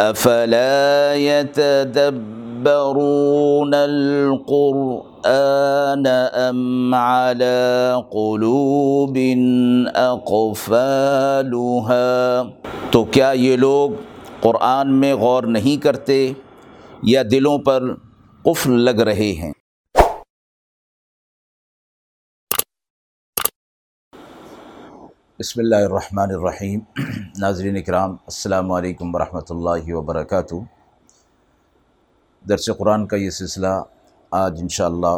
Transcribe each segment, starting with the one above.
افلا يتدبرون القرآن ام على قلوب اقفالها تو کیا یہ لوگ قرآن میں غور نہیں کرتے یا دلوں پر قفل لگ رہے ہیں؟ بسم اللہ الرحمن الرحیم۔ ناظرین اکرام، السلام علیکم ورحمۃ اللہ وبرکاتہ۔ درس قرآن کا یہ سلسلہ آج انشاءاللہ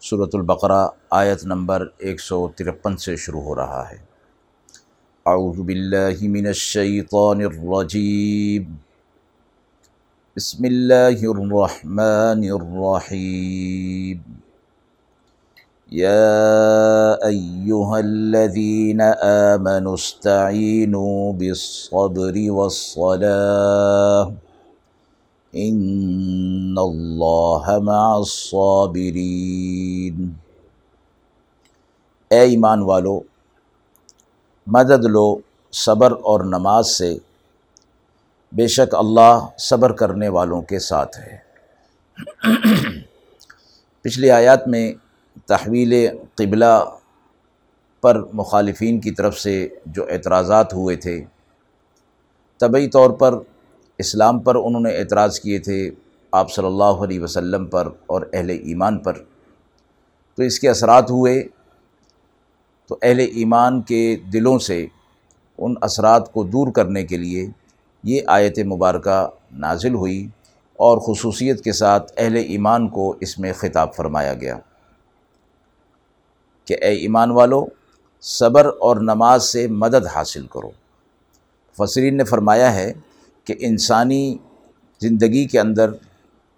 صورت البقرہ آیت نمبر ایک سو ترپن سے شروع ہو رہا ہے۔ اعوذ باللہ من الشیطان الرجیم۔ بسم اللہ الرحمن الرحیم۔ يا أيها الذين آمنوا استعينوا بالصبر والصلاة إن الله مع الصابرين اے ایمان والو، مدد لو صبر اور نماز سے۔ بے شک اللہ صبر کرنے والوں کے ساتھ ہے۔ پچھلی آیات میں تحویل قبلہ پر مخالفین کی طرف سے جو اعتراضات ہوئے تھے، طبعی طور پر اسلام پر انہوں نے اعتراض کیے تھے آپ صلی اللہ علیہ وسلم پر اور اہل ایمان پر۔ تو اس کے اثرات ہوئے، تو اہل ایمان کے دلوں سے ان اثرات کو دور کرنے کے لیے یہ آیت مبارکہ نازل ہوئی اور خصوصیت کے ساتھ اہل ایمان کو اس میں خطاب فرمایا گیا۔ کہ اے ایمان والو، صبر اور نماز سے مدد حاصل کرو۔ فصرین نے فرمایا ہے کہ انسانی زندگی کے اندر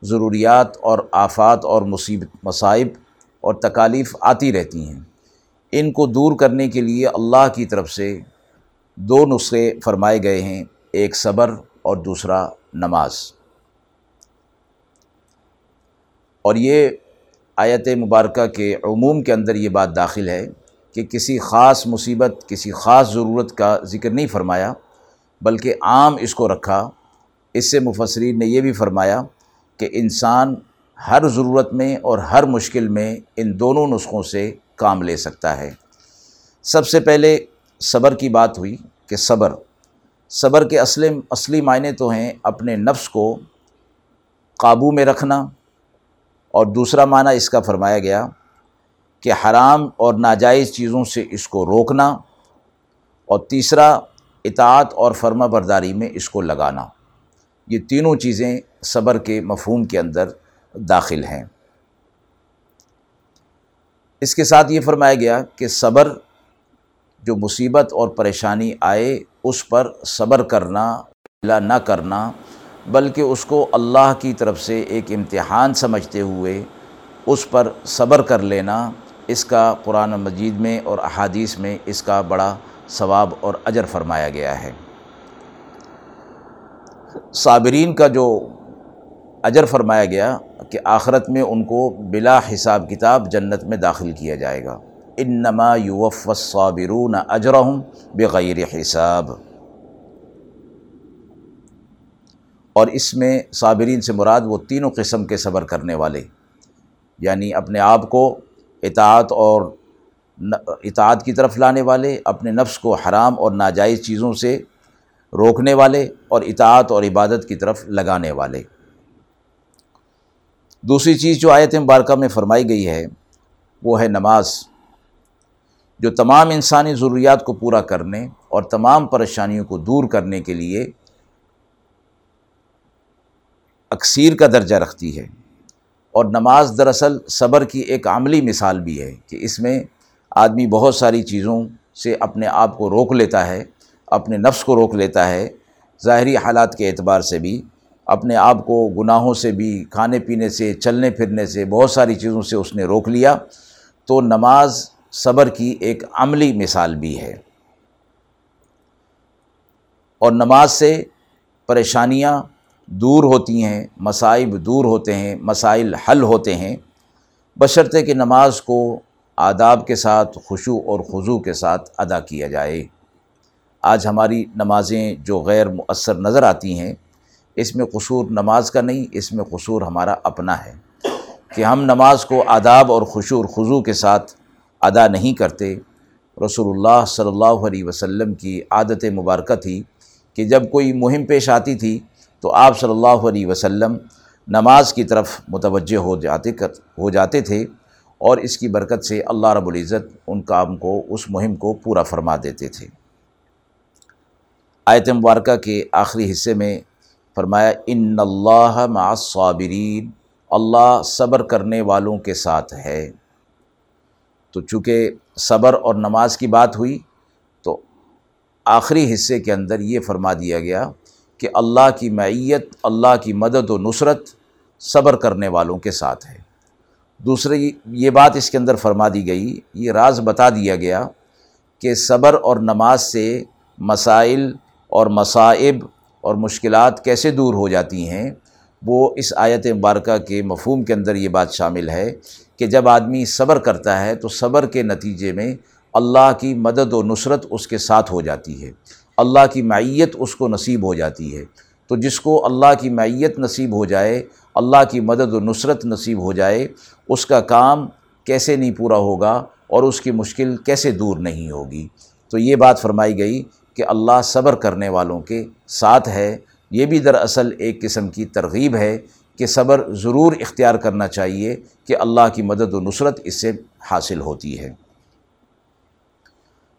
ضروریات اور آفات اور مصیبت مصائب اور تکالیف آتی رہتی ہیں۔ ان کو دور کرنے کے لیے اللہ کی طرف سے دو نسخے فرمائے گئے ہیں، ایک صبر اور دوسرا نماز۔ اور یہ آیت مبارکہ کے عموم کے اندر یہ بات داخل ہے کہ کسی خاص مصیبت، کسی خاص ضرورت کا ذکر نہیں فرمایا، بلکہ عام اس کو رکھا۔ اس سے مفسرین نے یہ بھی فرمایا کہ انسان ہر ضرورت میں اور ہر مشکل میں ان دونوں نسخوں سے کام لے سکتا ہے۔ سب سے پہلے صبر کی بات ہوئی کہ صبر صبر کے اصل اصلی معنی تو ہیں اپنے نفس کو قابو میں رکھنا اور دوسرا معنی اس کا فرمایا گیا کہ حرام اور ناجائز چیزوں سے اس کو روکنا اور تیسرا، اطاعت اور فرما برداری میں اس کو لگانا۔ یہ تینوں چیزیں صبر کے مفہوم کے اندر داخل ہیں۔ اس کے ساتھ یہ فرمایا گیا کہ صبر، جو مصیبت اور پریشانی آئے اس پر صبر کرنا نہ کرنا بلکہ اس کو اللہ کی طرف سے ایک امتحان سمجھتے ہوئے اس پر صبر کر لینا، اس کا قرآن مجید میں اور احادیث میں اس کا بڑا ثواب اور اجر فرمایا گیا ہے۔ صابرین کا جو اجر فرمایا گیا کہ آخرت میں ان کو بلا حساب کتاب جنت میں داخل کیا جائے گا۔ انما یوف صابرون اجرہم بغیر حساب۔ اور اس میں صابرین سے مراد وہ تینوں قسم کے صبر کرنے والے یعنی اپنے آپ کو اطاعت اور اطاعت کی طرف لانے والے، اپنے نفس کو حرام اور ناجائز چیزوں سے روکنے والے اور اطاعت اور عبادت کی طرف لگانے والے۔ دوسری چیز جو آیت مبارکہ میں فرمائی گئی ہے، وہ ہے نماز۔ جو تمام انسانی ضروریات کو پورا کرنے اور تمام پریشانیوں کو دور کرنے کے لیے اکثیر کا درجہ رکھتی ہے۔ اور نماز دراصل صبر کی ایک عملی مثال بھی ہے کہ اس میں آدمی بہت ساری چیزوں سے اپنے آپ کو روک لیتا ہے، اپنے نفس کو روک لیتا ہے، ظاہری حالات کے اعتبار سے بھی، اپنے آپ کو گناہوں سے بھی، کھانے پینے سے، چلنے پھرنے سے، بہت ساری چیزوں سے اس نے روک لیا۔ تو نماز صبر کی ایک عملی مثال بھی ہے۔ اور نماز سے پریشانیاں دور ہوتی ہیں، مصائب دور ہوتے ہیں، مسائل حل ہوتے ہیں۔ بشرطے کہ نماز کو آداب کے ساتھ خوشو اور خضو کے ساتھ ادا کیا جائے۔ آج ہماری نمازیں جو غیر مؤثر نظر آتی ہیں، اس میں قصور نماز کا نہیں، اس میں قصور ہمارا اپنا ہے۔ کہ ہم نماز کو آداب اور خوشور خضو کے ساتھ ادا نہیں کرتے، رسول اللہ صلی اللہ علیہ وسلم کی عادت مبارکہ تھی کہ جب کوئی مہم پیش آتی تھی تو آپ صلی اللہ علیہ وسلم نماز کی طرف متوجہ ہو جاتے کر ہو جاتے تھے اور اس کی برکت سے اللہ رب العزت ان کام کو، اس مہم کو پورا فرما دیتے تھے۔ آیت مبارکہ کے آخری حصے میں فرمایا، ان اللہ مع الصابرین، اللہ صبر کرنے والوں کے ساتھ ہے۔ تو چونکہ صبر اور نماز کی بات ہوئی، تو آخری حصے کے اندر یہ فرما دیا گیا کہ اللہ کی معیت، اللہ کی مدد و نصرت صبر کرنے والوں کے ساتھ ہے۔ دوسری، یہ بات اس کے اندر فرما دی گئی، یہ راز بتا دیا گیا کہ صبر اور نماز سے مسائل اور مصائب اور مشکلات کیسے دور ہو جاتی ہیں، وہ اس آیت مبارکہ کے مفہوم کے اندر یہ بات شامل ہے کہ جب آدمی صبر کرتا ہے تو صبر کے نتیجے میں اللہ کی مدد و نصرت اس کے ساتھ ہو جاتی ہے۔ اللہ کی معیت اس کو نصیب ہو جاتی ہے۔ تو جس کو اللہ کی معیت نصیب ہو جائے، اللہ کی مدد و نصرت نصیب ہو جائے، اس کا کام کیسے نہیں پورا ہوگا اور اس کی مشکل کیسے دور نہیں ہوگی۔ تو یہ بات فرمائی گئی کہ اللہ صبر کرنے والوں کے ساتھ ہے۔ یہ بھی دراصل ایک قسم کی ترغیب ہے کہ صبر ضرور اختیار کرنا چاہیے کہ اللہ کی مدد و نصرت اس سے حاصل ہوتی ہے۔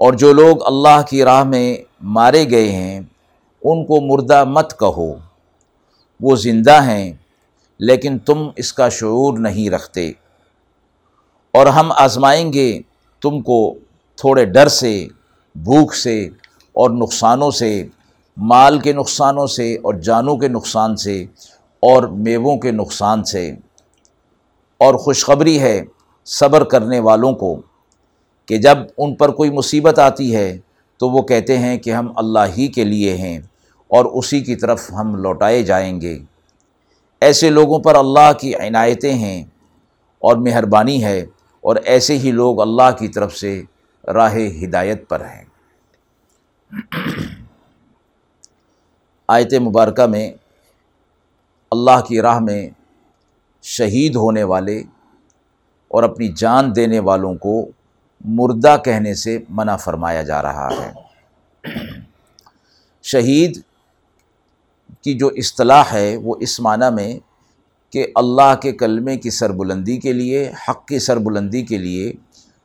اور جو لوگ اللہ کی راہ میں مارے گئے ہیں، ان کو مردہ مت کہو۔ وہ زندہ ہیں، لیکن تم اس کا شعور نہیں رکھتے۔ اور ہم آزمائیں گے تم کو تھوڑے ڈر سے، بھوک سے اور نقصانوں سے، مال کے نقصانوں سے اور جانوں کے نقصان سے اور میووں کے نقصان سے۔ اور خوشخبری ہے صبر کرنے والوں کو۔ کہ جب ان پر کوئی مصیبت آتی ہے تو وہ کہتے ہیں کہ ہم اللہ ہی کے لیے ہیں اور اسی کی طرف ہم لوٹائے جائیں گے۔ ایسے لوگوں پر اللہ کی عنایتیں ہیں اور مہربانی ہے اور ایسے ہی لوگ اللہ کی طرف سے راہ ہدایت پر ہیں۔ آیت مبارکہ میں اللہ کی راہ میں شہید ہونے والے اور اپنی جان دینے والوں کو مردہ کہنے سے منع فرمایا جا رہا ہے۔ شہید کی جو اصطلاح ہے، وہ اس معنی میں کہ اللہ کے کلمے کی سربلندی کے لیے، حق کی سربلندی کے لیے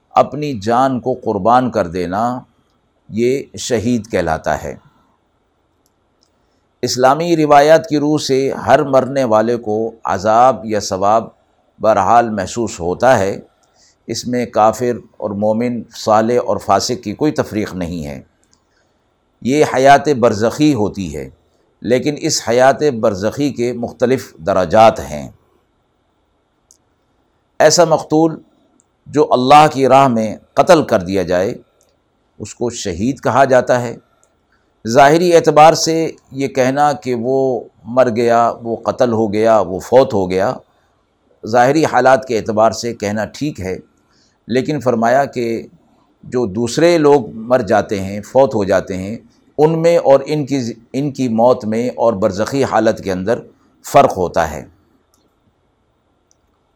اپنی جان کو قربان کر دینا یہ شہید کہلاتا ہے۔ اسلامی روایات کی روح سے ہر مرنے والے کو عذاب یا ثواب بہرحال محسوس ہوتا ہے۔ اس میں کافر اور مومن، صالح اور فاسق کی کوئی تفریق نہیں ہے۔ یہ حیات برزخی ہوتی ہے، لیکن اس حیات برزخی کے مختلف دراجات ہیں۔ ایسا مقتول جو اللہ کی راہ میں قتل کر دیا جائے، اس کو شہید کہا جاتا ہے۔ ظاہری اعتبار سے یہ کہنا کہ وہ مر گیا، وہ قتل ہو گیا، وہ فوت ہو گیا، ظاہری حالات کے اعتبار سے کہنا ٹھیک ہے۔ لیکن فرمایا کہ جو دوسرے لوگ مر جاتے ہیں، فوت ہو جاتے ہیں، ان میں اور ان کی ان کی موت میں اور برزخی حالت کے اندر فرق ہوتا ہے۔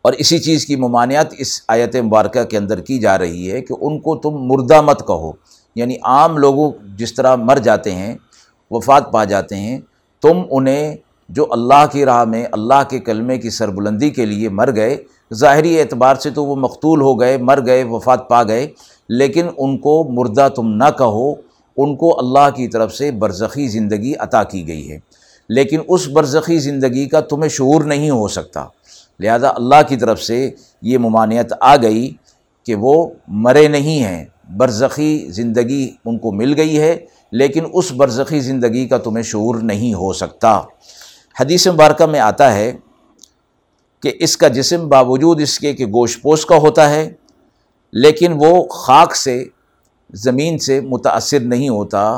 اور اسی چیز کی ممانعت اس آیت مبارکہ کے اندر کی جا رہی ہے کہ ان کو تم مردہ مت کہو۔ یعنی عام لوگوں جس طرح مر جاتے ہیں، وفات پا جاتے ہیں، تم انہیں جو اللہ کی راہ میں، اللہ کے کلمے کی سربلندی کے لیے مر گئے ظاہری اعتبار سے تو وہ مقتول ہو گئے، مر گئے، وفات پا گئے، لیکن ان کو مردہ تم نہ کہو، ان کو اللہ کی طرف سے برزخی زندگی عطا کی گئی ہے۔ لیکن اس برزخی زندگی کا تمہیں شعور نہیں ہو سکتا۔ لہذا اللہ کی طرف سے یہ ممانعت آ گئی کہ وہ مرے نہیں ہیں۔ برزخی زندگی ان کو مل گئی ہے، لیکن اس برزخی زندگی کا تمہیں شعور نہیں ہو سکتا۔ حدیث مبارکہ میں آتا ہے کہ اس کا جسم باوجود اس کے کہ گوشت پوش کا ہوتا ہے، لیکن وہ خاک سے، زمین سے متاثر نہیں ہوتا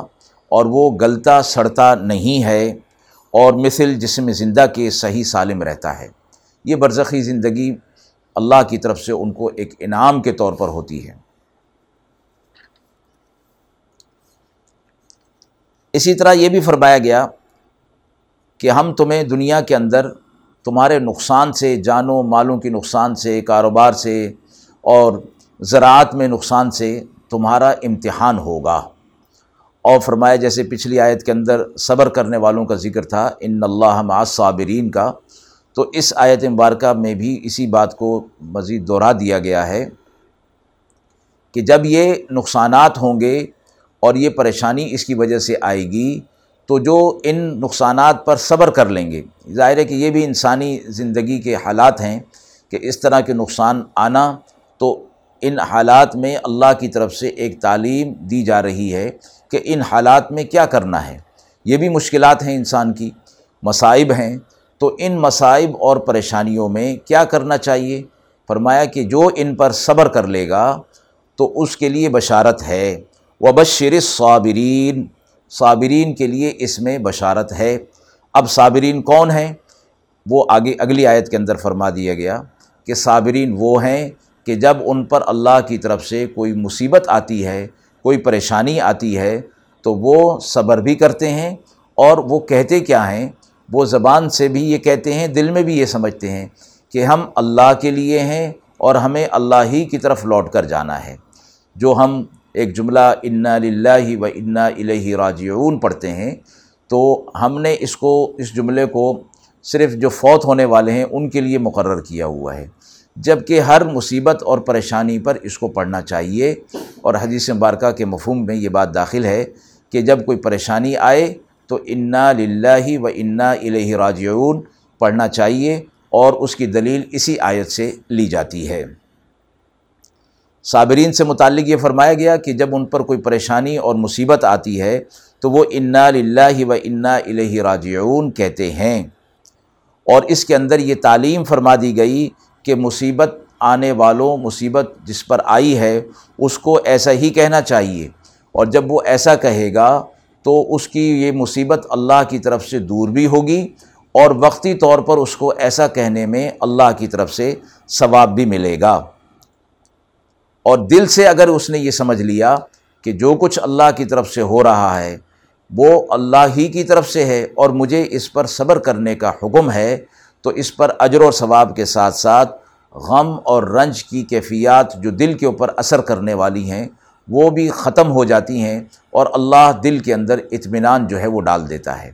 اور وہ گلتا سڑتا نہیں ہے اور مثل جسم زندہ کے صحیح سالم رہتا ہے۔ یہ برزخی زندگی اللہ کی طرف سے ان کو ایک انعام کے طور پر ہوتی ہے۔ اسی طرح یہ بھی فرمایا گیا کہ ہم تمہیں دنیا کے اندر تمہارے نقصان سے، جانوں، مالوں کے نقصان سے، کاروبار سے اور زراعت میں نقصان سے تمہارا امتحان ہوگا۔ اور فرمایا، جیسے پچھلی آیت کے اندر صبر کرنے والوں کا ذکر تھا، ان اللہ مع صابرین کا، تو اس آیت مبارکہ میں بھی اسی بات کو مزید دہرا دیا گیا ہے کہ جب یہ نقصانات ہوں گے اور یہ پریشانی اس کی وجہ سے آئے گی تو جو ان نقصانات پر صبر کر لیں گے۔ ظاہر ہے کہ یہ بھی انسانی زندگی کے حالات ہیں کہ اس طرح کے نقصان آنا تو ان حالات میں اللہ کی طرف سے ایک تعلیم دی جا رہی ہے کہ ان حالات میں کیا کرنا ہے۔ یہ بھی مشکلات ہیں انسان کی، مصائب ہیں۔ تو ان مصائب اور پریشانیوں میں کیا کرنا چاہیے؟ فرمایا کہ جو ان پر صبر کر لے گا تو اس کے لیے بشارت ہے۔ وبشر صابرین صابرین کے لیے اس میں بشارت ہے۔ اب صابرین کون ہیں؟ وہ آگے اگلی آیت کے اندر فرما دیا گیا کہ صابرین وہ ہیں کہ جب ان پر اللہ کی طرف سے کوئی مصیبت آتی ہے، کوئی پریشانی آتی ہے، تو وہ صبر بھی کرتے ہیں اور وہ کہتے کیا ہیں؟ وہ زبان سے بھی یہ کہتے ہیں، دل میں بھی یہ سمجھتے ہیں کہ ہم اللہ کے لیے ہیں اور ہمیں اللہ ہی کی طرف لوٹ کر جانا ہے۔ جو ہم ایک جملہ انا للہ و انا الہ راجعون پڑھتے ہیں، تو ہم نے اس کو، اس جملے کو صرف جو فوت ہونے والے ہیں، ان کے لیے مقرر کیا ہوا ہے۔ جبکہ ہر مصیبت اور پریشانی پر اس کو پڑھنا چاہیے۔ اور حدیث مبارکہ کے مفہوم میں یہ بات داخل ہے کہ جب کوئی پریشانی آئے تو انا للہ و انا الہ راجعون پڑھنا چاہیے اور اس کی دلیل اسی آیت سے لی جاتی ہے۔ صابرین سے متعلق یہ فرمایا گیا کہ جب ان پر کوئی پریشانی اور مصیبت آتی ہے تو وہ انا للہ و انا الہ راجعون کہتے ہیں۔ اور اس کے اندر یہ تعلیم فرما دی گئی کہ مصیبت آنے والوں، مصیبت جس پر آئی ہے، اس کو ایسا ہی کہنا چاہیے۔ اور جب وہ ایسا کہے گا تو اس کی یہ مصیبت اللہ کی طرف سے دور بھی ہوگی اور وقتی طور پر اس کو ایسا کہنے میں اللہ کی طرف سے ثواب بھی ملے گا۔ اور دل سے اگر اس نے یہ سمجھ لیا کہ جو کچھ اللہ کی طرف سے ہو رہا ہے، وہ اللہ ہی کی طرف سے ہے اور مجھے اس پر صبر کرنے کا حکم ہے، تو اس پر اجر و ثواب کے ساتھ ساتھ غم اور رنج کی کیفیات جو دل کے اوپر اثر کرنے والی ہیں، وہ بھی ختم ہو جاتی ہیں اور اللہ دل کے اندر اطمینان جو ہے وہ ڈال دیتا ہے۔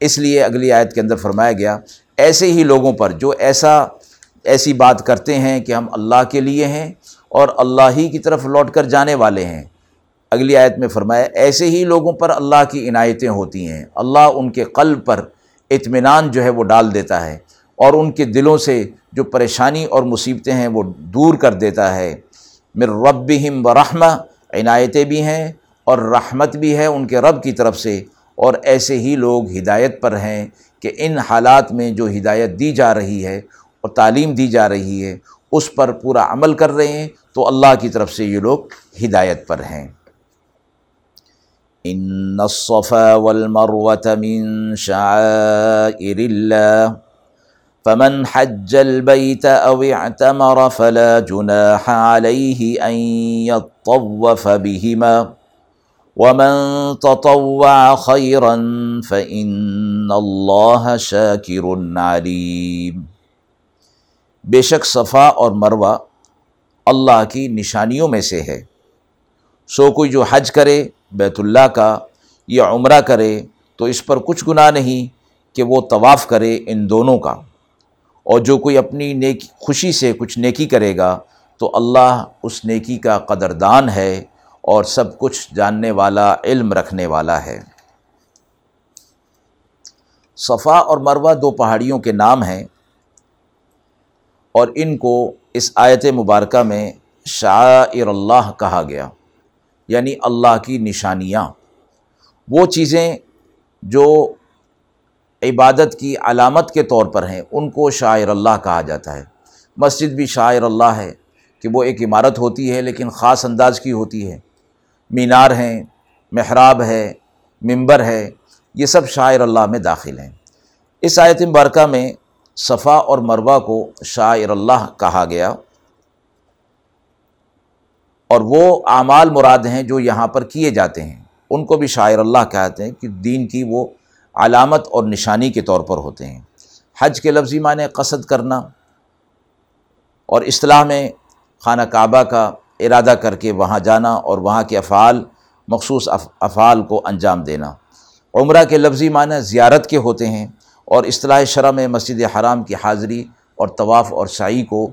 اس لیے اگلی آیت کے اندر فرمایا گیا، ایسے ہی لوگوں پر جو ایسا، ایسی بات کرتے ہیں کہ ہم اللہ کے لیے ہیں اور اللہ ہی کی طرف لوٹ کر جانے والے ہیں۔ اگلی آیت میں فرمایا، ایسے ہی لوگوں پر اللہ کی عنایتیں ہوتی ہیں۔ اللہ ان کے قلب پر اطمینان جو ہے وہ ڈال دیتا ہے اور ان کے دلوں سے جو پریشانی اور مصیبتیں ہیں وہ دور کر دیتا ہے۔ مر رب و رحمہ عنایتیں بھی ہیں اور رحمت بھی ہے ان کے رب کی طرف سے۔ اور ایسے ہی لوگ ہدایت پر ہیں کہ ان حالات میں جو ہدایت دی جا رہی ہے اور تعلیم دی جا رہی ہے، اس پر پورا عمل کر رہے ہیں۔ تو اللہ کی طرف سے یہ لوگ ہدایت پر ہیں۔ ان الصفا والمروة من شعائر الله فمن حج البيت او اعتمر فلا جناح عليه ان يطوف بهما ومن تطوع خيرا فان الله شاكر عليم۔ بے شک صفا اور مروہ اللہ کی نشانیوں میں سے ہے۔ سو کوئی جو حج کرے، بیت اللہ کا، یا عمرہ کرے، تو اس پر کچھ گناہ نہیں کہ وہ طواف کرے ان دونوں کا۔ اور جو کوئی اپنی نیکی، خوشی سے کچھ نیکی کرے گا، تو اللہ اس نیکی کا قدردان ہے اور سب کچھ جاننے والا، علم رکھنے والا ہے۔ صفا اور مروہ دو پہاڑیوں کے نام ہیں۔ اور ان کو اس آیت مبارکہ میں شاعر اللہ کہا گیا یعنی اللہ کی نشانیاں۔ وہ چیزیں جو عبادت کی علامت کے طور پر ہیں، ان کو شاعر اللہ کہا جاتا ہے۔ مسجد بھی شاعر اللہ ہے کہ وہ ایک عمارت ہوتی ہے، لیکن خاص انداز کی ہوتی ہے۔ مینار ہیں، محراب ہے ممبر ہے، یہ سب شاعر اللہ میں داخل ہیں۔ اس آیت مبارکہ میں صفا اور مروہ کو شاعر اللہ کہا گیا۔ اور وہ اعمال مراد ہیں جو یہاں پر کیے جاتے ہیں۔ ان کو بھی شاعر اللہ کہتے ہیں کہ دین کی وہ علامت اور نشانی کے طور پر ہوتے ہیں۔ حج کے لفظی معنی قصد کرنا اور اصطلاح میں خانہ کعبہ کا ارادہ کر کے وہاں جانا اور وہاں کے افعال، مخصوص افعال کو انجام دینا۔ عمرہ کے لفظی معنی زیارت کے ہوتے ہیں۔ اور اصطلاح شرح میں مسجد حرام کی حاضری اور طواف اور سعی کو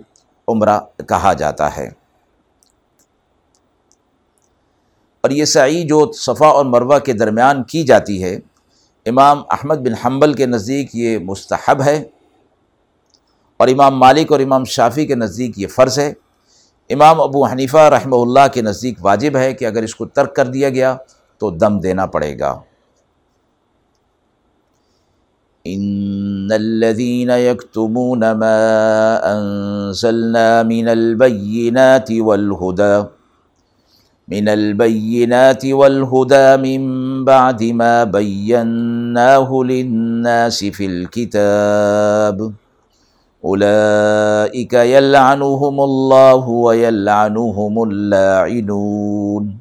عمرہ کہا جاتا ہے۔ اور یہ سعی جو صفا اور مروہ کے درمیان کی جاتی ہے، امام احمد بن حنبل کے نزدیک یہ مستحب ہے اور امام مالک اور امام شافی کے نزدیک یہ فرض ہے۔ امام ابو حنیفہ رحمہ اللہ کے نزدیک واجب ہے کہ اگر اس کو ترک کر دیا گیا تو دم دینا پڑے گا۔ ان الذين يكتمون ما انزلنا من البينات والهدى من البينات والهدى من بعد ما بيناه للناس في الكتاب اولئك يلعنهم الله ويلعنهم اللاعنون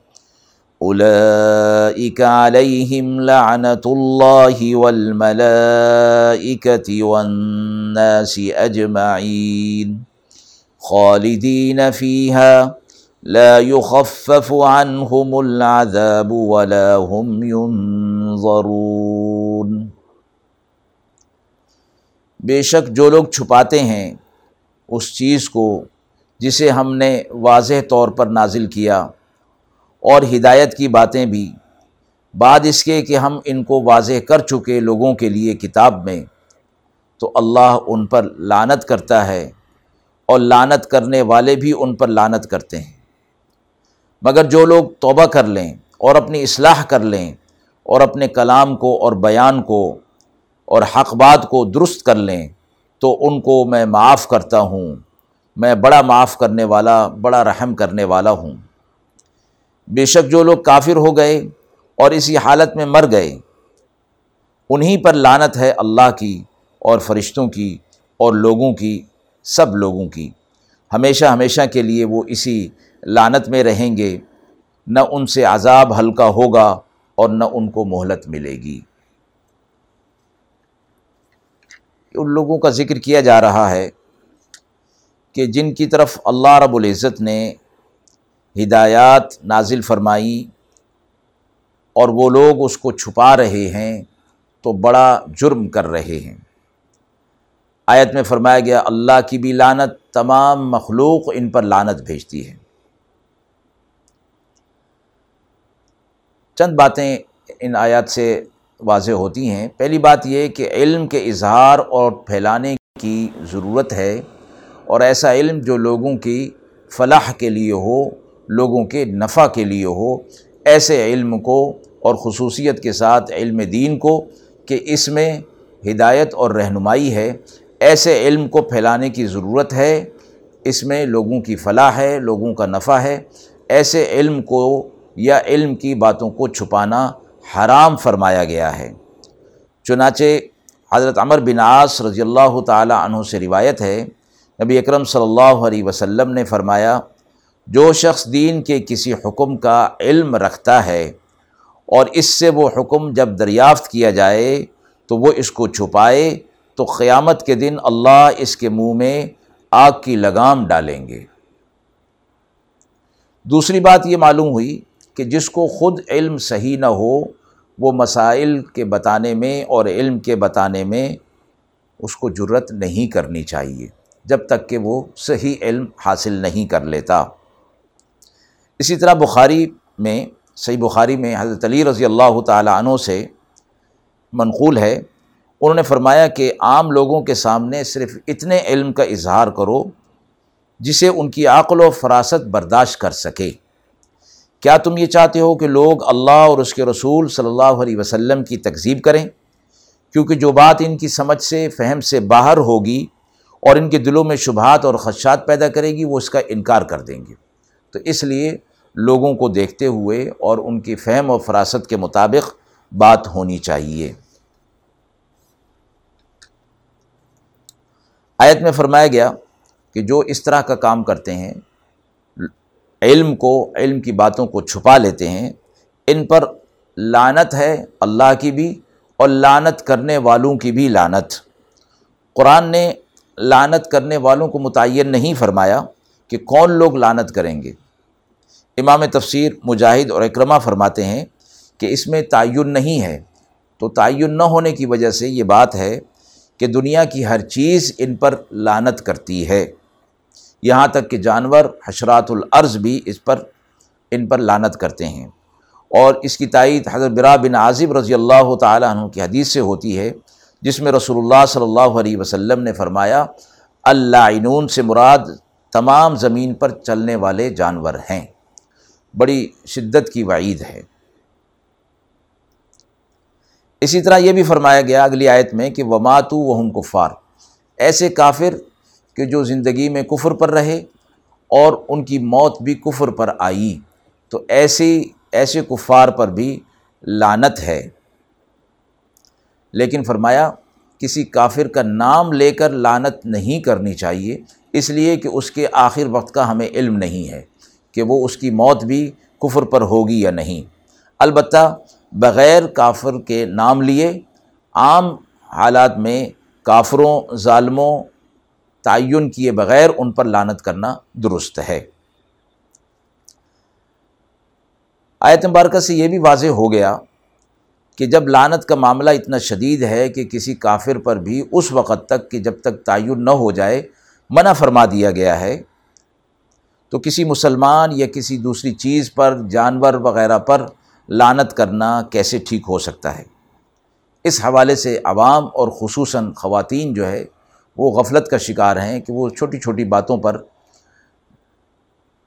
اولئك عليهم لعنه الله والملائكه والناس اجمعين خالدين فيها لا يخفف عنهم العذاب ولا هم ينظرون بے شک جو لوگ چھپاتے ہیں اس چیز کو جسے ہم نے واضح طور پر نازل کیا اور ہدایت کی باتیں بھی۔ بعد اس کے کہ ہم ان کو واضح کر چکے لوگوں کے لیے کتاب میں، تو اللہ ان پر لانت کرتا ہے اور لانت کرنے والے بھی ان پر لانت کرتے ہیں۔ مگر جو لوگ توبہ کر لیں اور اپنی اصلاح کر لیں اور اپنے کلام کو اور بیان کو اور حق بات کو درست کر لیں، تو ان کو میں معاف کرتا ہوں۔ میں بڑا معاف کرنے والا، بڑا رحم کرنے والا ہوں۔ بے شک جو لوگ کافر ہو گئے اور اسی حالت میں مر گئے انہیں پر لانت ہے اللہ کی اور فرشتوں کی اور لوگوں کی، سب لوگوں کی۔ ہمیشہ ہمیشہ کے لیے وہ اسی لانت میں رہیں گے، نہ ان سے عذاب ہلکا ہوگا اور نہ ان کو مہلت ملے گی۔ ان لوگوں کا ذکر کیا جا رہا ہے کہ جن کی طرف اللہ رب العزت نے ہدایات نازل فرمائی اور وہ لوگ اس کو چھپا رہے ہیں تو بڑا جرم کر رہے ہیں۔ آیت میں فرمایا گیا، اللہ کی بھی لانت تمام مخلوق ان پر لانت بھیجتی ہے۔ چند باتیں ان آیات سے واضح ہوتی ہیں۔ پہلی بات یہ کہ علم کے اظہار اور پھیلانے کی ضرورت ہے اور ایسا علم جو لوگوں کی فلاح کے لیے ہو لوگوں کے نفع کے لیے ہو، ایسے علم کو اور خصوصیت کے ساتھ علم دین کو کہ اس میں ہدایت اور رہنمائی ہے۔ ایسے علم کو پھیلانے کی ضرورت ہے۔ اس میں لوگوں کی فلاح ہے، لوگوں کا نفع ہے۔ ایسے علم کو یا علم کی باتوں کو چھپانا حرام فرمایا گیا ہے۔ چنانچہ حضرت عمر بن عاص رضی اللہ تعالی عنہ سے روایت ہے۔ نبی اکرم صلی اللہ علیہ وسلم نے فرمایا جو شخص دین کے کسی حکم کا علم رکھتا ہے اور اس سے وہ حکم جب دریافت کیا جائے تو وہ اس کو چھپائے تو قیامت کے دن اللہ اس کے منہ میں آگ کی لگام ڈالیں گے۔ دوسری بات یہ معلوم ہوئی کہ جس کو خود علم صحیح نہ ہو، وہ مسائل کے بتانے میں اور علم کے بتانے میں اس کو جرت نہیں کرنی چاہیے، جب تک کہ وہ صحیح علم حاصل نہیں کر لیتا۔ اسی طرح بخاری میں، صحیح بخاری میں حضرت علی رضی اللہ تعالیٰ عنہ سے منقول ہے، انہوں نے فرمایا کہ عام لوگوں کے سامنے صرف اتنے علم کا اظہار کرو جسے ان کی عقل و فراست برداشت کر سکے۔ کیا تم یہ چاہتے ہو کہ لوگ اللہ اور اس کے رسول صلی اللہ علیہ وسلم کی تکذیب کریں؟ کیونکہ جو بات ان کی سمجھ سے، فہم سے باہر ہوگی اور ان کے دلوں میں شبہات اور خدشات پیدا کرے گی، وہ اس کا انکار کر دیں گے۔ تو اس لیے لوگوں کو دیکھتے ہوئے اور ان کی فہم و فراست کے مطابق بات ہونی چاہیے۔ آیت میں فرمایا گیا کہ جو اس طرح کا کام کرتے ہیں، علم کو، علم کی باتوں کو چھپا لیتے ہیں، ان پر لانت ہے اللہ کی بھی اور لانت کرنے والوں کی بھی لانت قرآن نے لانت کرنے والوں کو متعین نہیں فرمایا کہ کون لوگ لانت کریں گے۔ امام تفسیر مجاہد اور اکرمہ فرماتے ہیں کہ اس میں تعین نہیں ہے۔ تو تعین نہ ہونے کی وجہ سے یہ بات ہے کہ دنیا کی ہر چیز ان پر لانت کرتی ہے۔ یہاں تک کہ جانور، حشرات العرض بھی اس پر، ان پر لانت کرتے ہیں۔ اور اس کی تائید حضرت برا بن عازب رضی اللہ تعالیٰ عنہ کی حدیث سے ہوتی ہے، جس میں رسول اللہ صلی اللہ علیہ وسلم نے فرمایا اللہ سے مراد تمام زمین پر چلنے والے جانور ہیں۔ بڑی شدت کی وعید ہے۔ اسی طرح یہ بھی فرمایا گیا اگلی آیت میں کہ وماتو وہم کفار۔ ایسے کافر کہ جو زندگی میں کفر پر رہے اور ان کی موت بھی کفر پر آئی، تو ایسے ایسے کفار پر بھی لانت ہے۔ لیکن فرمایا، کسی کافر کا نام لے کر لانت نہیں کرنی چاہیے، اس لیے کہ اس کے آخر وقت کا ہمیں علم نہیں ہے۔ کہ وہ اس کی موت بھی کفر پر ہوگی یا نہیں۔ البتہ بغیر کافر کے نام لیے عام حالات میں کافروں، ظالموں تعین کیے بغیر ان پر لانت کرنا درست ہے۔ آیت مبارکہ سے یہ بھی واضح ہو گیا کہ جب لانت کا معاملہ اتنا شدید ہے کہ کسی کافر پر بھی اس وقت تک کہ جب تک تعین نہ ہو جائے، منع فرما دیا گیا ہے۔ تو کسی مسلمان یا کسی دوسری چیز پر، جانور وغیرہ پر لانت کرنا کیسے ٹھیک ہو سکتا ہے؟ اس حوالے سے عوام اور خصوصاً خواتین جو ہے، وہ غفلت کا شکار ہیں کہ وہ چھوٹی چھوٹی باتوں پر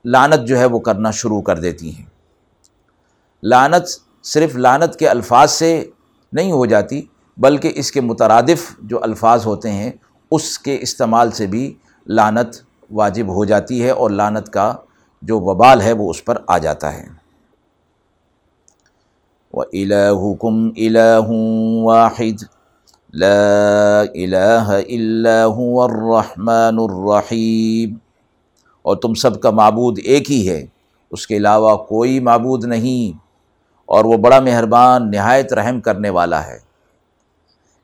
لانت جو ہے، وہ کرنا شروع کر دیتی ہیں۔ لانت صرف لانت کے الفاظ سے نہیں ہو جاتی، بلکہ اس کے مترادف جو الفاظ ہوتے ہیں، اس کے استعمال سے بھی لانت واجب ہو جاتی ہے اور لانت کا جو وبال ہے وہ اس پر آ جاتا ہے۔ وَإِلَاهُكُمْ إِلَاهٌ وَاحِدٌ لا الہ الا هو الرحمن الرحیم اور تم سب کا معبود ایک ہی ہے، اس کے علاوہ کوئی معبود نہیں۔ اور وہ بڑا مہربان، نہایت رحم کرنے والا ہے۔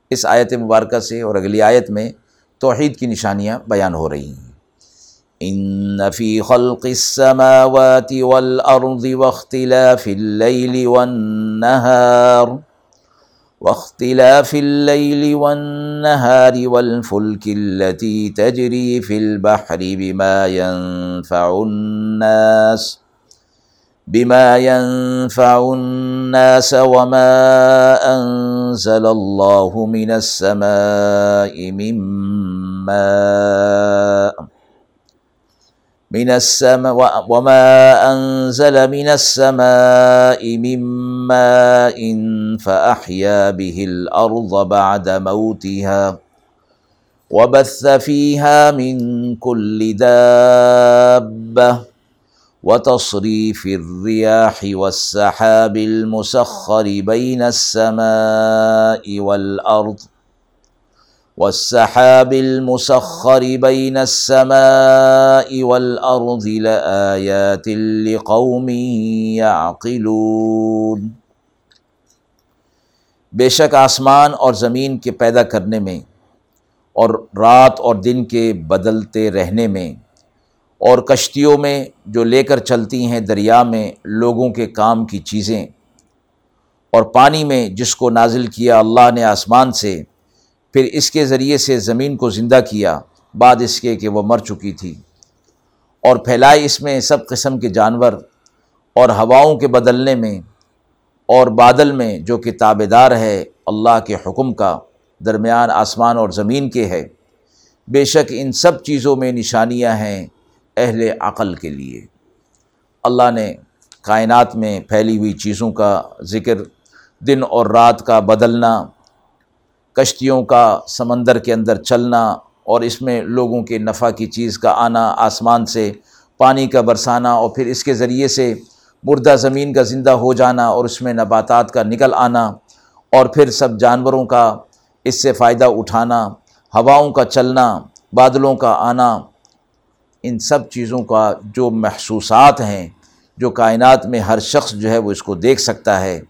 اس آیت مبارکہ سے اور اگلی آیت میں توحید کی نشانیاں بیان ہو رہی ہیں۔ ان فی خلق السماوات والارض واختلاف اللیل والنہار واختلاف الليل والنهار والفلك التي تجري في البحر بما ينفع الناس، بما ينفع الناس وما أنزل الله من السماء من ماء. من السماء وما أنزل من السماء من ماء فأحيا به الأرض بعد موتها وبث فيها من كل دابة وتصريف الرياح والسحاب المسخر بين السماء والأرض والسحاب المسخر بين السماء والأرض لآيات لقوم يعقلون۔ بے شک آسمان اور زمین کے پیدا کرنے میں اور رات اور دن کے بدلتے رہنے میں اور کشتیوں میں جو لے کر چلتی ہیں دریا میں لوگوں کے کام کی چیزیں اور پانی میں جس کو نازل کیا اللہ نے آسمان سے پھر اس کے ذریعے سے زمین کو زندہ کیا، بعد اس کے کہ وہ مر چکی تھی۔ اور پھیلائے اس میں سب قسم کے جانور اور ہواؤں کے بدلنے میں اور بادل میں جو کہ تابے دار ہے اللہ کے حکم کا، درمیان آسمان اور زمین کے ہے۔ بے شک ان سب چیزوں میں نشانیاں ہیں اہل عقل کے لیے۔ اللہ نے کائنات میں پھیلی ہوئی چیزوں کا ذکر، دن اور رات کا بدلنا کشتیوں کا سمندر کے اندر چلنا اور اس میں لوگوں کے نفع کی چیز کا آنا آسمان سے پانی کا برسانا اور پھر اس کے ذریعے سے مردہ زمین کا زندہ ہو جانا اور اس میں نباتات کا نکل آنا اور پھر سب جانوروں کا اس سے فائدہ اٹھانا، ہواؤں کا چلنا، بادلوں کا آنا، ان سب چیزوں کا جو محسوسات ہیں، جو کائنات میں ہر شخص جو ہے وہ اس کو دیکھ سکتا ہے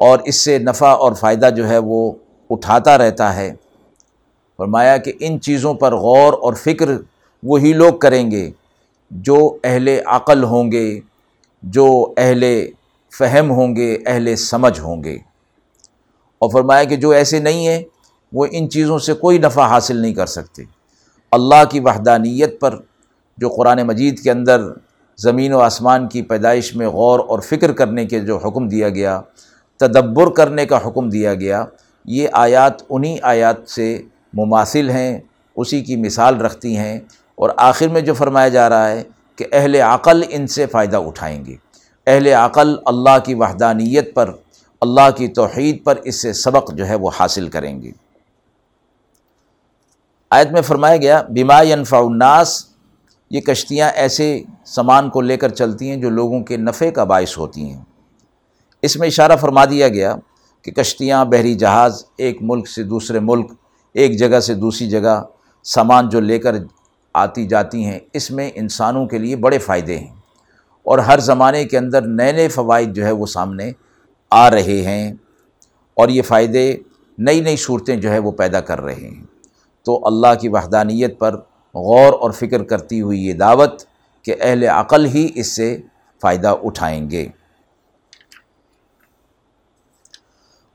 اور اس سے نفع اور فائدہ جو ہے وہ اٹھاتا رہتا ہے۔ فرمایا کہ ان چیزوں پر غور اور فکر وہی لوگ کریں گے جو اہل عقل ہوں گے، جو اہل فہم ہوں گے، اہل سمجھ ہوں گے۔ اور فرمایا کہ جو ایسے نہیں ہیں، وہ ان چیزوں سے کوئی نفع حاصل نہیں کر سکتے۔ اللہ کی وحدانیت پر جو قرآن مجید کے اندر زمین و آسمان کی پیدائش میں غور اور فکر کرنے کے جو حکم دیا گیا، تدبر کرنے کا حکم دیا گیا یہ آیات انہی آیات سے مماثل ہیں، اسی کی مثال رکھتی ہیں اور آخر میں جو فرمایا جا رہا ہے کہ اہل عقل ان سے فائدہ اٹھائیں گے۔ اہل عقل اللہ کی وحدانیت پر، اللہ کی توحید پر اس سے سبق جو ہے وہ حاصل کریں گے۔ آیت میں فرمایا گیا بیما انفا الناس، یہ کشتیاں ایسے سامان کو لے کر چلتی ہیں جو لوگوں کے نفع کا باعث ہوتی ہیں۔ اس میں اشارہ فرما دیا گیا کہ کشتیاں، بحری جہاز ایک ملک سے دوسرے ملک، ایک جگہ سے دوسری جگہ سامان جو لے کر آتی جاتی ہیں، اس میں انسانوں کے لیے بڑے فائدے ہیں۔ اور ہر زمانے کے اندر نئے نئے فوائد جو ہے وہ سامنے آ رہے ہیں اور یہ فائدے نئی نئی صورتیں جو ہے وہ پیدا کر رہے ہیں۔ تو اللہ کی وحدانیت پر غور اور فکر کرتی ہوئی یہ دعوت کہ اہل عقل ہی اس سے فائدہ اٹھائیں گے۔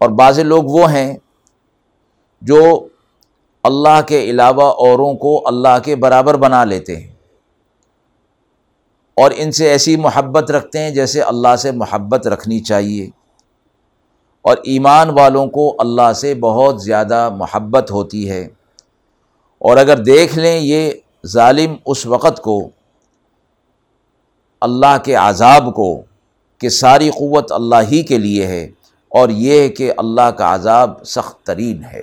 اور بعض لوگ وہ ہیں جو اللہ کے علاوہ اوروں کو اللہ کے برابر بنا لیتے ہیں اور ان سے ایسی محبت رکھتے ہیں جیسے اللہ سے محبت رکھنی چاہیے اور ایمان والوں کو اللہ سے بہت زیادہ محبت ہوتی ہے اور اگر دیکھ لیں یہ ظالم اس وقت کو اللہ کے عذاب کو کہ ساری قوت اللہ ہی کے لیے ہے اور یہ کہ اللہ کا عذاب سخت ترین ہے۔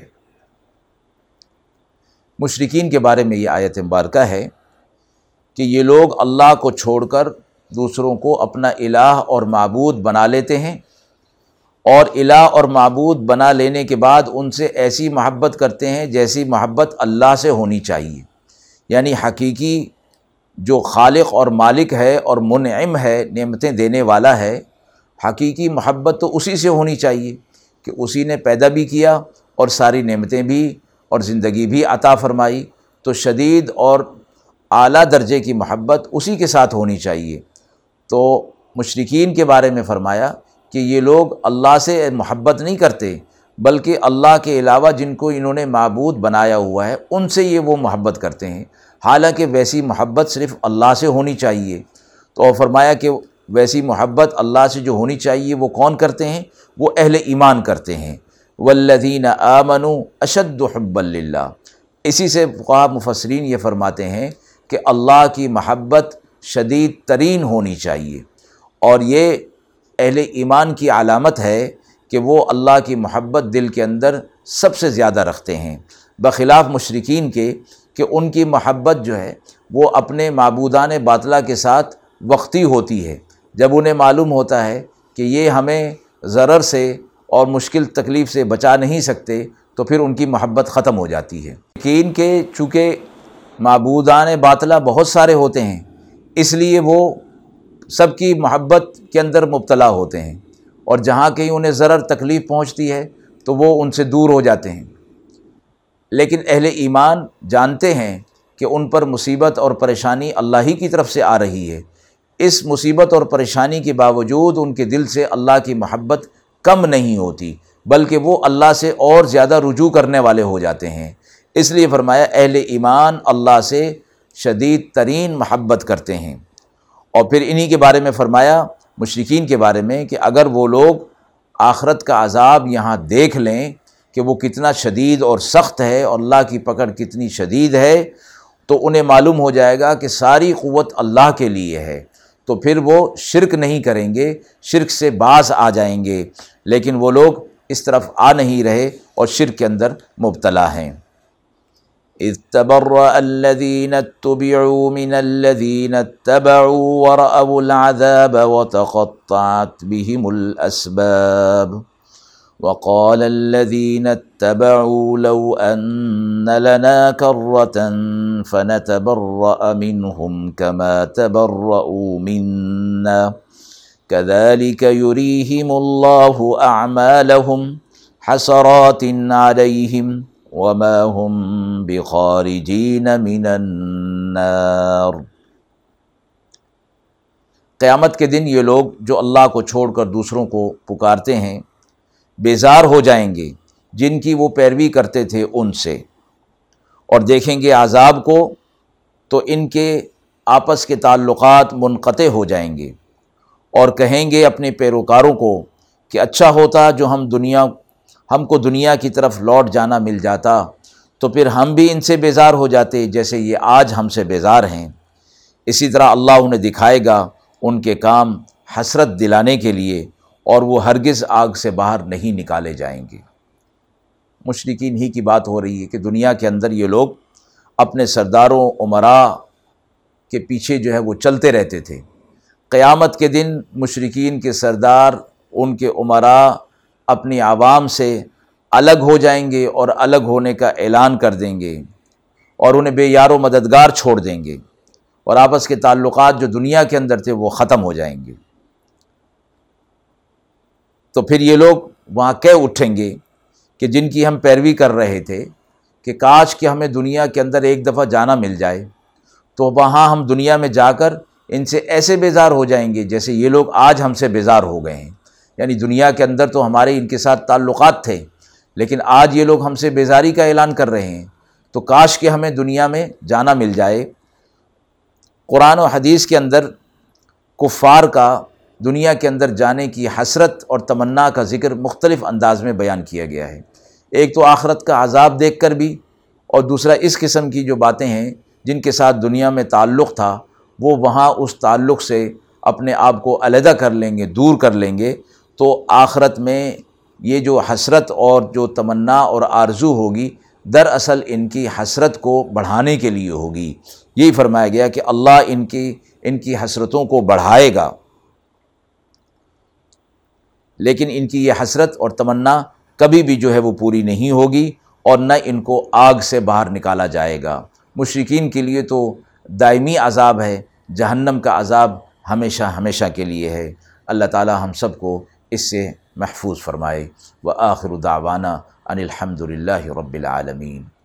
مشرقین کے بارے میں یہ آیت مبارکہ ہے کہ یہ لوگ اللہ کو چھوڑ کر دوسروں کو اپنا الہ اور معبود بنا لیتے ہیں اور الہ اور معبود بنا لینے کے بعد ان سے ایسی محبت کرتے ہیں جیسی محبت اللہ سے ہونی چاہیے۔ یعنی حقیقی جو خالق اور مالک ہے اور منعم ہے، نعمتیں دینے والا ہے حقیقی محبت تو اسی سے ہونی چاہیے کہ اسی نے پیدا بھی کیا اور ساری نعمتیں بھی اور زندگی بھی عطا فرمائی تو شدید اور اعلیٰ درجے کی محبت اسی کے ساتھ ہونی چاہیے۔ تو مشرقین کے بارے میں فرمایا کہ یہ لوگ اللہ سے محبت نہیں کرتے بلکہ اللہ کے علاوہ جن کو انہوں نے معبود بنایا ہوا ہے ان سے یہ وہ محبت کرتے ہیں۔ حالانکہ ویسی محبت صرف اللہ سے ہونی چاہیے۔ تو فرمایا کہ ویسی محبت اللہ سے جو ہونی چاہیے، وہ کون کرتے ہیں؟ وہ اہل ایمان کرتے ہیں۔ والذین آمنوا اشد حب اللہ اسی سے فقہ مفسرین یہ فرماتے ہیں کہ اللہ کی محبت شدید ترین ہونی چاہیے۔ اور یہ اہل ایمان کی علامت ہے کہ وہ اللہ کی محبت دل کے اندر سب سے زیادہ رکھتے ہیں۔ بخلاف مشرقین کے کہ ان کی محبت جو ہے، وہ اپنے معبودان باطلہ کے ساتھ وقتی ہوتی ہے۔ جب انہیں معلوم ہوتا ہے کہ یہ ہمیں ضرر سے اور مشکل تکلیف سے بچا نہیں سکتے، تو پھر ان کی محبت ختم ہو جاتی ہے۔ یقین کے چونکہ معبودان باطلہ بہت سارے ہوتے ہیں، اس لیے وہ سب کی محبت کے اندر مبتلا ہوتے ہیں۔ اور جہاں کہیں انہیں ضرر تکلیف پہنچتی ہے، تو وہ ان سے دور ہو جاتے ہیں۔ لیکن اہل ایمان جانتے ہیں کہ ان پر مصیبت اور پریشانی اللہ ہی کی طرف سے آ رہی ہے۔ اس مصیبت اور پریشانی کے باوجود ان کے دل سے اللہ کی محبت کم نہیں ہوتی، بلکہ وہ اللہ سے اور زیادہ رجوع کرنے والے ہو جاتے ہیں۔ اس لیے فرمایا، اہل ایمان اللہ سے شدید ترین محبت کرتے ہیں۔ اور پھر انہی کے بارے میں فرمایا مشرقین کے بارے میں کہ اگر وہ لوگ آخرت کا عذاب یہاں دیکھ لیں کہ وہ کتنا شدید اور سخت ہے اور اللہ کی پکڑ کتنی شدید ہے، تو انہیں معلوم ہو جائے گا کہ ساری قوت اللہ کے لیے ہے۔ تو پھر وہ شرک نہیں کریں گے، شرک سے باز آ جائیں گے۔ لیکن وہ لوگ اس طرف آ نہیں رہے اور شرک کے اندر مبتلا ہیں۔ اذ الدین الذين اتبعوا من الذين اتبعوا ورأوا العذاب وتقطعت بهم الأسباب وقال الذين اتبعوا لو أن لنا كرة فنتبرأ منهم كما تبرأوا منا. كذلك يريهم الله أعمالهم حسرات عليهم وما هم بخارجين من النار. قیامت کے دن یہ لوگ جو اللہ کو چھوڑ کر دوسروں کو پکارتے ہیں بیزار ہو جائیں گے جن کی وہ پیروی کرتے تھے ان سے۔ اور دیکھیں گے عذاب کو تو ان کے آپس کے تعلقات منقطع ہو جائیں گے۔ اور کہیں گے اپنے پیروکاروں کو کہ اچھا ہوتا جو ہم دنیا، ہم کو دنیا کی طرف لوٹ جانا مل جاتا، تو پھر ہم بھی ان سے بیزار ہو جاتے جیسے یہ آج ہم سے بیزار ہیں۔ اسی طرح اللہ انہیں دکھائے گا ان کے کام حسرت دلانے کے لیے۔ اور وہ ہرگز آگ سے باہر نہیں نکالے جائیں گے۔ مشرقین ہی کی بات ہو رہی ہے کہ دنیا کے اندر یہ لوگ اپنے سرداروں، عمرا کے پیچھے جو ہے وہ چلتے رہتے تھے۔ قیامت کے دن مشرقین کے سردار، ان کے عمرا اپنی عوام سے الگ ہو جائیں گے اور الگ ہونے کا اعلان کر دیں گے اور انہیں بے یار و مددگار چھوڑ دیں گے اور آپس کے تعلقات جو دنیا کے اندر تھے وہ ختم ہو جائیں گے۔ تو پھر یہ لوگ وہاں کہہ اٹھیں گے کہ جن کی ہم پیروی کر رہے تھے کہ کاش کہ ہمیں دنیا کے اندر ایک دفعہ جانا مل جائے، تو وہاں ہم دنیا میں جا کر ان سے ایسے بیزار ہو جائیں گے جیسے یہ لوگ آج ہم سے بیزار ہو گئے ہیں۔ یعنی دنیا کے اندر تو ہمارے ان کے ساتھ تعلقات تھے، لیکن آج یہ لوگ ہم سے بیزاری کا اعلان کر رہے ہیں۔ تو کاش کہ ہمیں دنیا میں جانا مل جائے۔ قرآن و حدیث کے اندر کفار کا دنیا کے اندر جانے کی حسرت اور تمنا کا ذکر مختلف انداز میں بیان کیا گیا ہے۔ ایک تو آخرت کا عذاب دیکھ کر بھی، اور دوسرا اس قسم کی جو باتیں ہیں جن کے ساتھ دنیا میں تعلق تھا، وہ وہاں اس تعلق سے اپنے آپ کو علیحدہ کر لیں گے، دور کر لیں گے۔ تو آخرت میں یہ جو حسرت اور جو تمنا اور آرزو ہوگی، دراصل ان کی حسرت کو بڑھانے کے لیے ہوگی۔ یہی فرمایا گیا کہ اللہ ان کی ان کی حسرتوں کو بڑھائے گا۔ لیکن ان کی یہ حسرت اور تمنا کبھی بھی جو ہے وہ پوری نہیں ہوگی اور نہ ان کو آگ سے باہر نکالا جائے گا۔ مشرقین کے لیے تو دائمی عذاب ہے، جہنم کا عذاب ہمیشہ ہمیشہ کے لیے ہے۔ اللہ تعالی ہم سب کو اس سے محفوظ فرمائے۔ و آخر دعوانا ان الحمد للہ رب العالمین۔